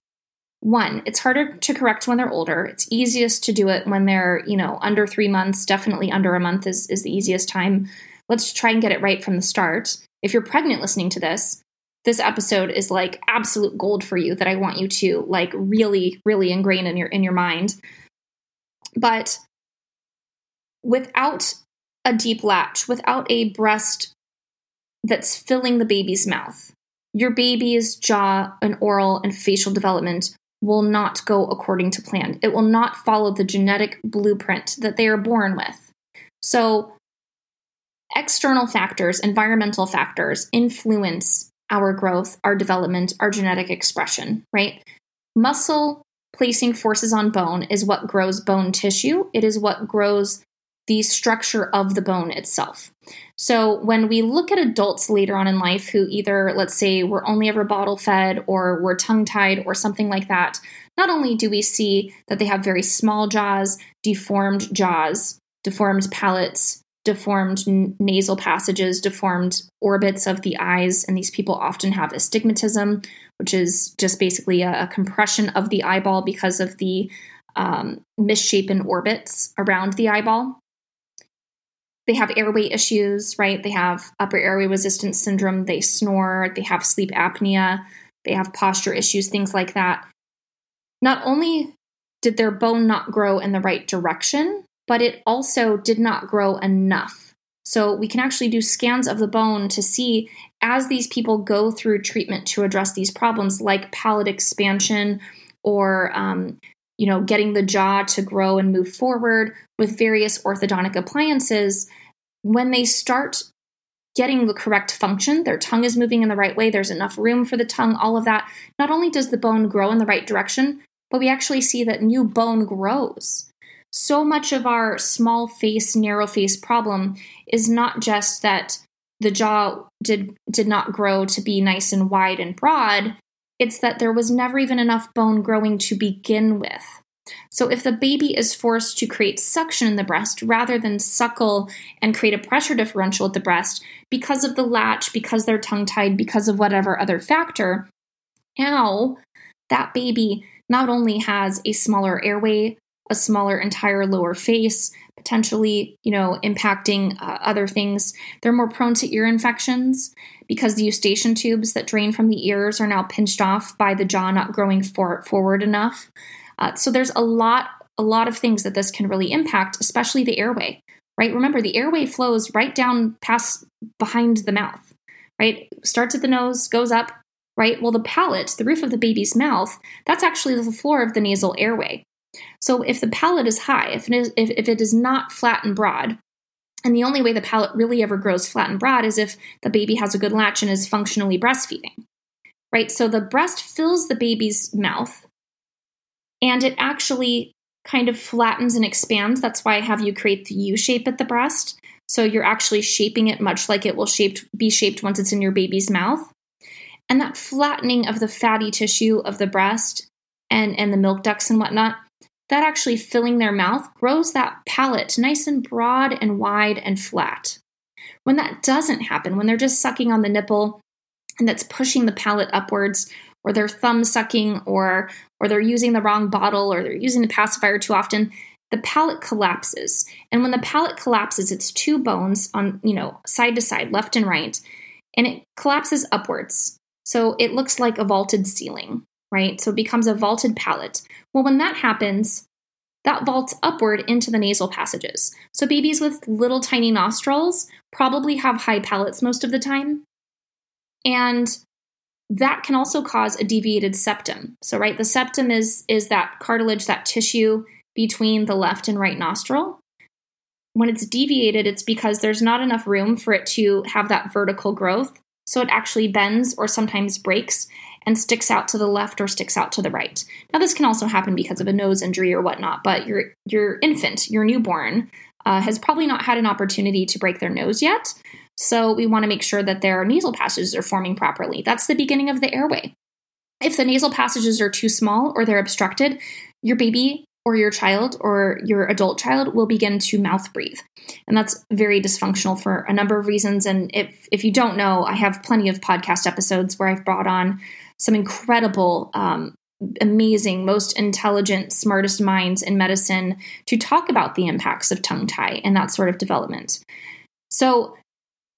one it's harder to correct when they're older. It's easiest to do it when they're you know under three months. Definitely under a month is, is the easiest time. Let's try and get it right from the start if you're pregnant listening to this this episode is like absolute gold for you that I want you to like really really ingrain in your in your mind. But without a deep latch, without a breast that's filling the baby's mouth, your baby's jaw and oral and facial development will not go according to plan. It will not follow the genetic blueprint that they are born with. So, external factors, environmental factors influence our growth, our development, our genetic expression, right? Muscle placing forces on bone is what grows bone tissue. It is what grows the structure of the bone itself. So when we look at adults later on in life who either, let's say, were only ever bottle fed or were tongue tied or something like that, not only do we see that they have very small jaws, deformed jaws, deformed palates, deformed nasal passages, deformed orbits of the eyes, and these people often have astigmatism, which is just basically a, a compression of the eyeball because of the um, misshapen orbits around the eyeball. They have airway issues, right? They have upper airway resistance syndrome, they snore, they have sleep apnea, they have posture issues, things like that. Not only did their bone not grow in the right direction, but it also did not grow enough. So we can actually do scans of the bone to see as these people go through treatment to address these problems, like palate expansion or um, you know getting the jaw to grow and move forward with various orthodontic appliances. When they start getting the correct function, their tongue is moving in the right way, there's enough room for the tongue, all of that. Not only does the bone grow in the right direction, but we actually see that new bone grows so much of our small face, narrow face problem is not just that the jaw did did not grow to be nice and wide and broad, it's that there was never even enough bone growing to begin with. So if the baby is forced to create suction in the breast rather than suckle and create a pressure differential at the breast because of the latch, because they're tongue tied, because of whatever other factor, now that baby not only has a smaller airway, a smaller entire lower face, potentially, you know, impacting uh, other things. They're more prone to ear infections because the eustachian tubes that drain from the ears are now pinched off by the jaw not growing for- forward enough. Uh, so there's a lot, a lot of things that this can really impact, especially the airway. Right? Remember, the airway flows right down past behind the mouth. Right? Starts at the nose, goes up. Right? Well, the palate, the roof of the baby's mouth, that's actually the floor of the nasal airway. So if the palate is high, if it is, if, if it is not flat and broad, and the only way the palate really ever grows flat and broad is if the baby has a good latch and is functionally breastfeeding, right? So the breast fills the baby's mouth and it actually kind of flattens and expands. That's why I have you create the U shape at the breast. So you're actually shaping it much like it will shaped, be shaped once it's in your baby's mouth. And that flattening of the fatty tissue of the breast and, and the milk ducts and whatnot that actually filling their mouth grows that palate nice and broad and wide and flat. When that doesn't happen, when they're just sucking on the nipple and that's pushing the palate upwards, or they're thumb sucking, or or they're using the wrong bottle, or they're using the pacifier too often, the palate collapses. And when the palate collapses, it's two bones on, you know, side to side, left and right, and it collapses upwards. So it looks like a vaulted ceiling right? So it becomes a vaulted palate. Well, when that happens, that vaults upward into the nasal passages. So babies with little tiny nostrils probably have high palates most of the time. And that can also cause a deviated septum. So right, the septum is is that cartilage, that tissue between the left and right nostril. When it's deviated, it's because there's not enough room for it to have that vertical growth. So it actually bends or sometimes breaks and sticks out to the left or sticks out to the right. Now, this can also happen because of a nose injury or whatnot, but your your infant, your newborn, uh, has probably not had an opportunity to break their nose yet. So we want to make sure that their nasal passages are forming properly. That's the beginning of the airway. If the nasal passages are too small or they're obstructed, your baby or your child or your adult child will begin to mouth breathe. And that's very dysfunctional for a number of reasons. And if, if you don't know, I have plenty of podcast episodes where I've brought on some incredible, um, amazing, most intelligent, smartest minds in medicine to talk about the impacts of tongue tie and that sort of development. So,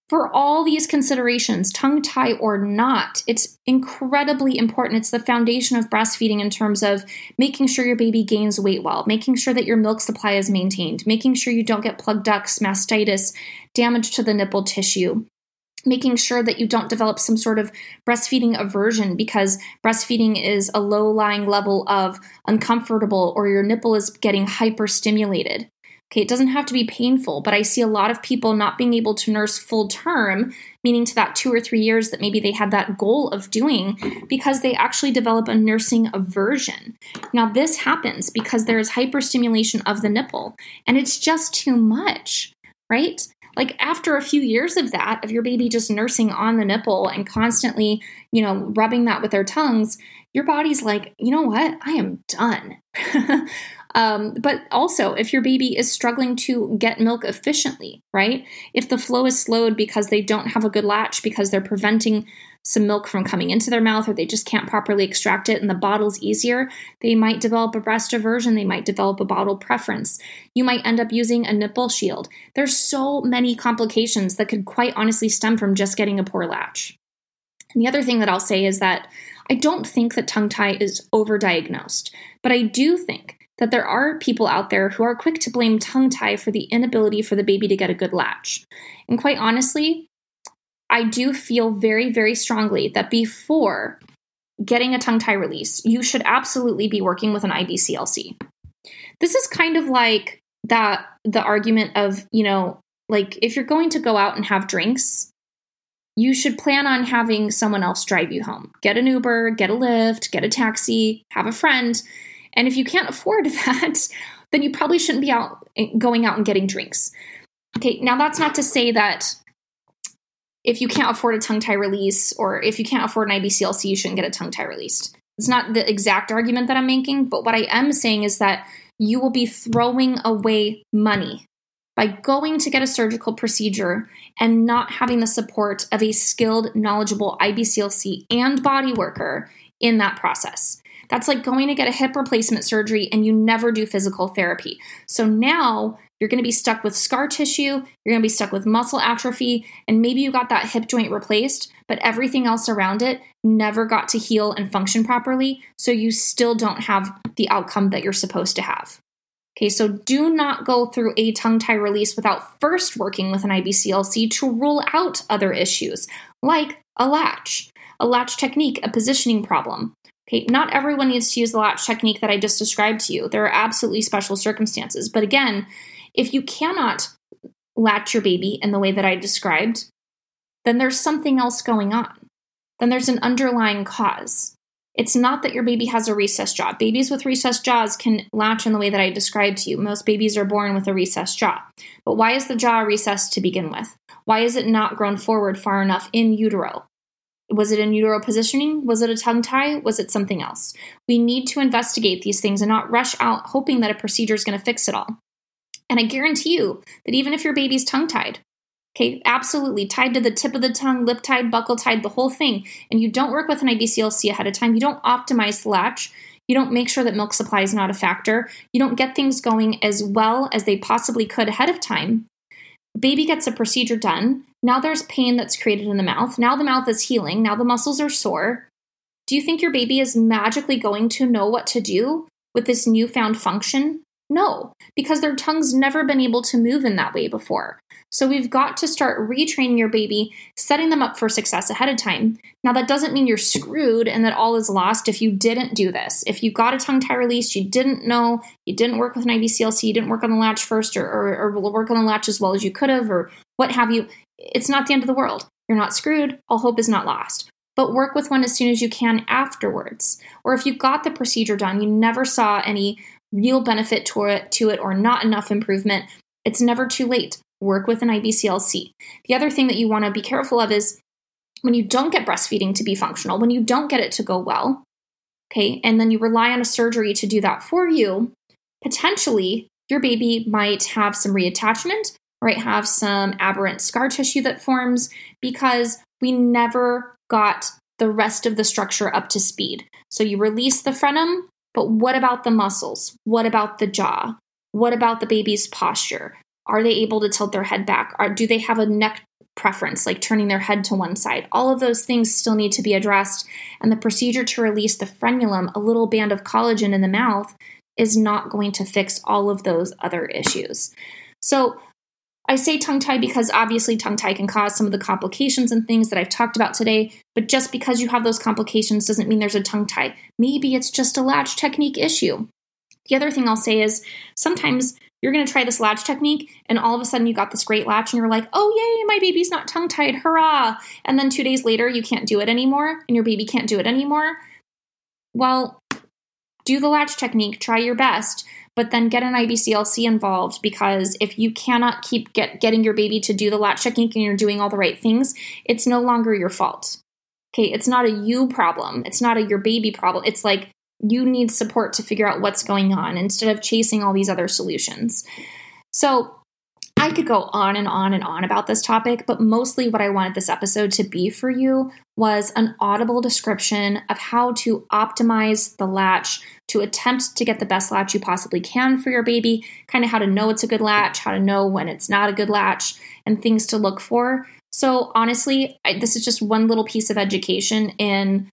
for all these considerations, tongue tie or not, it's incredibly important. It's the foundation of breastfeeding in terms of making sure your baby gains weight well, making sure that your milk supply is maintained, making sure you don't get plugged ducts, mastitis, damage to the nipple tissue. Making sure that you don't develop some sort of breastfeeding aversion because breastfeeding is a low lying level of uncomfortable or your nipple is getting hyperstimulated. Okay, it doesn't have to be painful, but I see a lot of people not being able to nurse full term, meaning to that two or three years that maybe they had that goal of doing because they actually develop a nursing aversion. Now, this happens because there is hyperstimulation of the nipple and it's just too much, right? Like after a few years of that, of your baby just nursing on the nipple and constantly, you know, rubbing that with their tongues, your body's like, you know what? I am done. (laughs) Um, but also, if your baby is struggling to get milk efficiently, right? If the flow is slowed because they don't have a good latch, because they're preventing some milk from coming into their mouth, or they just can't properly extract it and the bottle's easier, they might develop a breast aversion. They might develop a bottle preference. You might end up using a nipple shield. There's so many complications that could quite honestly stem from just getting a poor latch. And the other thing that I'll say is that I don't think that tongue tie is overdiagnosed, but I do think that there are people out there who are quick to blame tongue tie for the inability for the baby to get a good latch. And quite honestly, I do feel very, very strongly that before getting a tongue tie release, you should absolutely be working with an IBCLC. This is kind of like that the argument of, you know, like if you're going to go out and have drinks, you should plan on having someone else drive you home. Get an Uber, get a Lyft, get a taxi, have a friend and if you can't afford (laughs) that, then you probably shouldn't be out eh, going out and getting drinks. Okay, now that's not to say that if you can't afford a tongue tie release or if you can't afford an IBCLC, you shouldn't get a tongue tie released. It's not the exact argument that I'm making, but what I am saying is that you will be throwing away money by going to get a surgical procedure and not having the support of a skilled, knowledgeable IBCLC and body worker in that process. That's like going to get a hip replacement surgery and you never do physical therapy. So now you're going to be stuck with scar tissue, you're going to be stuck with muscle atrophy, and maybe you got that hip joint replaced, but everything else around it never got to heal and function properly. So you still don't have the outcome that you're supposed to have. Okay, so do not go through a tongue tie release without first working with an IBCLC to rule out other issues like a latch, a latch technique, a positioning problem. Okay, not everyone needs to use the latch technique that I just described to you. There are absolutely special circumstances. But again, if you cannot latch your baby in the way that I described, then there's something else going on. Then there's an underlying cause. It's not that your baby has a recessed jaw. Babies with recessed jaws can latch in the way that I described to you. Most babies are born with a recessed jaw. But why is the jaw recessed to begin with? Why is it not grown forward far enough in utero? Was it in utero positioning? Was it a tongue tie? Was it something else? We need to investigate these things and not rush out hoping that a procedure is going to fix it all. And I guarantee you that even if your baby's tongue tied, okay, absolutely tied to the tip of the tongue, lip tied, buccal tied, the whole thing, and you don't work with an IBCLC ahead of time, you don't optimize the latch, you don't make sure that milk supply is not a factor, you don't get things going as well as they possibly could ahead of time, baby gets a procedure done. Now there's pain that's created in the mouth. Now the mouth is healing. Now the muscles are sore. Do you think your baby is magically going to know what to do with this newfound function? No, because their tongue's never been able to move in that way before. So we've got to start retraining your baby, setting them up for success ahead of time. Now, that doesn't mean you're screwed and that all is lost if you didn't do this. If you got a tongue tie release, you didn't know, you didn't work with an IBCLC, you didn't work on the latch first or, or, or work on the latch as well as you could have, or what have you, it's not the end of the world. You're not screwed. All hope is not lost but work with one as soon as you can afterwards. Or if you got the procedure done, you never saw any real benefit to it, to it or not enough improvement, it's never too late. Work with an IBCLC. The other thing that you want to be careful of is when you don't get breastfeeding to be functional, when you don't get it to go well, okay, and then you rely on a surgery to do that for you, potentially your baby might have some reattachment, might have some aberrant scar tissue that forms because we never got the rest of the structure up to speed. So you release the frenum, but what about the muscles? What about the jaw? What about the baby's posture? Are they able to tilt their head back? Or do they have a neck preference, like turning their head to one side? All of those things still need to be addressed. And the procedure to release the frenulum, a little band of collagen in the mouth, is not going to fix all of those other issues. So I say tongue tie because obviously tongue tie can cause some of the complications and things that I've talked about today, but just because you have those complications doesn't mean there's a tongue tie. Maybe it's just a latch technique issue. The other thing I'll say is sometimes you're going to try this latch technique and all of a sudden you got this great latch and you're like, oh, yay, my baby's not tongue tied, hurrah. And then two days later, you can't do it anymore and your baby can't do it anymore. Well, do the latch technique, try your best, but then get an IBCLC involved because if you cannot keep get, getting your baby to do the latch technique and you're doing all the right things, it's no longer your fault. Okay, it's not a you problem. It's not a your baby problem. It's like you need support to figure out what's going on instead of chasing all these other solutions. So, I could go on and on and on about this topic, but mostly what I wanted this episode to be for you was an audible description of how to optimize the latch to attempt to get the best latch you possibly can for your baby, kind of how to know it's a good latch, how to know when it's not a good latch, and things to look for. So honestly, I, this is just one little piece of education in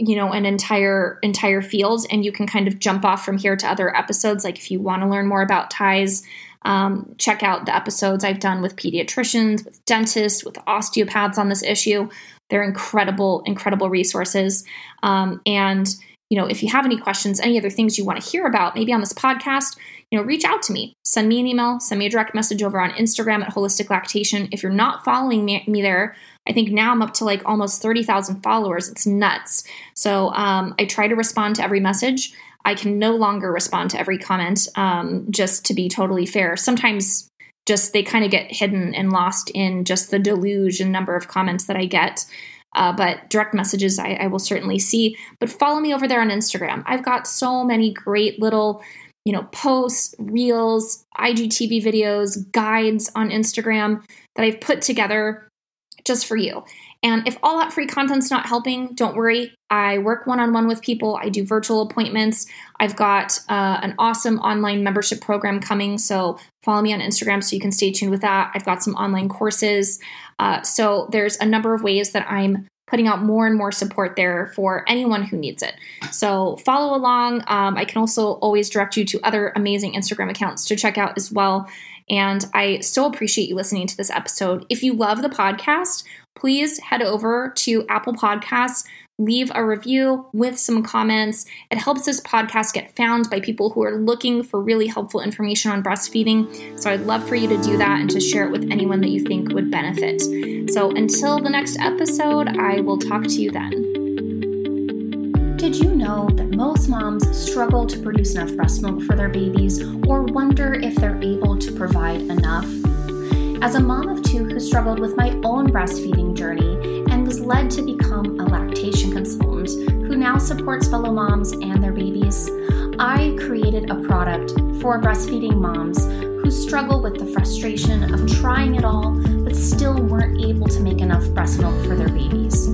you know an entire entire field and you can kind of jump off from here to other episodes like if you want to learn more about ties um, check out the episodes I've done with pediatricians, with dentists, with osteopaths on this issue. They're incredible, incredible resources. Um, and you know, if you have any questions, any other things you want to hear about, maybe on this podcast, you know, reach out to me. Send me an email, send me a direct message over on Instagram at Holistic Lactation. If you're not following me, me there, I think now I'm up to like almost 30,000 followers. It's nuts. So um, I try to respond to every message. I can no longer respond to every comment, um, just to be totally fair. Sometimes just they kind of get hidden and lost in just the deluge and number of comments that I get. Uh, but direct messages I, I will certainly see. But follow me over there on Instagram. I've got so many great little, you know, posts, reels, IGTV videos, guides on Instagram that I've put together just for you. And if all that free content's not helping, don't worry. I work one on one with people, I do virtual appointments. I've got uh, an awesome online membership program coming. So follow me on Instagram so you can stay tuned with that. I've got some online courses. Uh, so there's a number of ways that I'm putting out more and more support there for anyone who needs it. So follow along. Um, I can also always direct you to other amazing Instagram accounts to check out as well. And I so appreciate you listening to this episode. If you love the podcast, please head over to Apple Podcasts, leave a review with some comments. It helps this podcast get found by people who are looking for really helpful information on breastfeeding. So I'd love for you to do that and to share it with anyone that you think would benefit. So until the next episode, I will talk to you then. Did you know that most moms struggle to produce enough breast milk for their babies or wonder if they're able to provide enough? As a mom of two who struggled with my own breastfeeding journey and was led to become a lactation consultant who now supports fellow moms and their babies, I created a product for breastfeeding moms who struggle with the frustration of trying it all but still weren't able to make enough breast milk for their babies.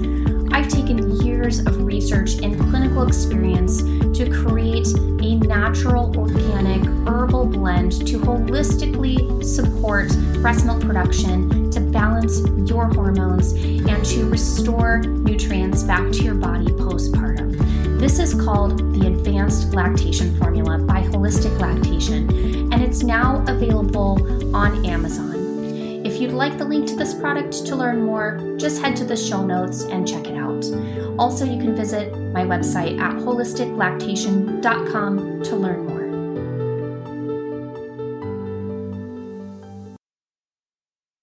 I've taken years of research and clinical experience to create a natural, organic, herbal blend to holistically support breast milk production, to balance your hormones, and to restore nutrients back to your body postpartum. This is called the Advanced Lactation Formula by Holistic Lactation, and it's now available on Amazon. If you'd like the link to this product to learn more, just head to the show notes and check it out. Also, you can visit my website at holisticlactation.com to learn more.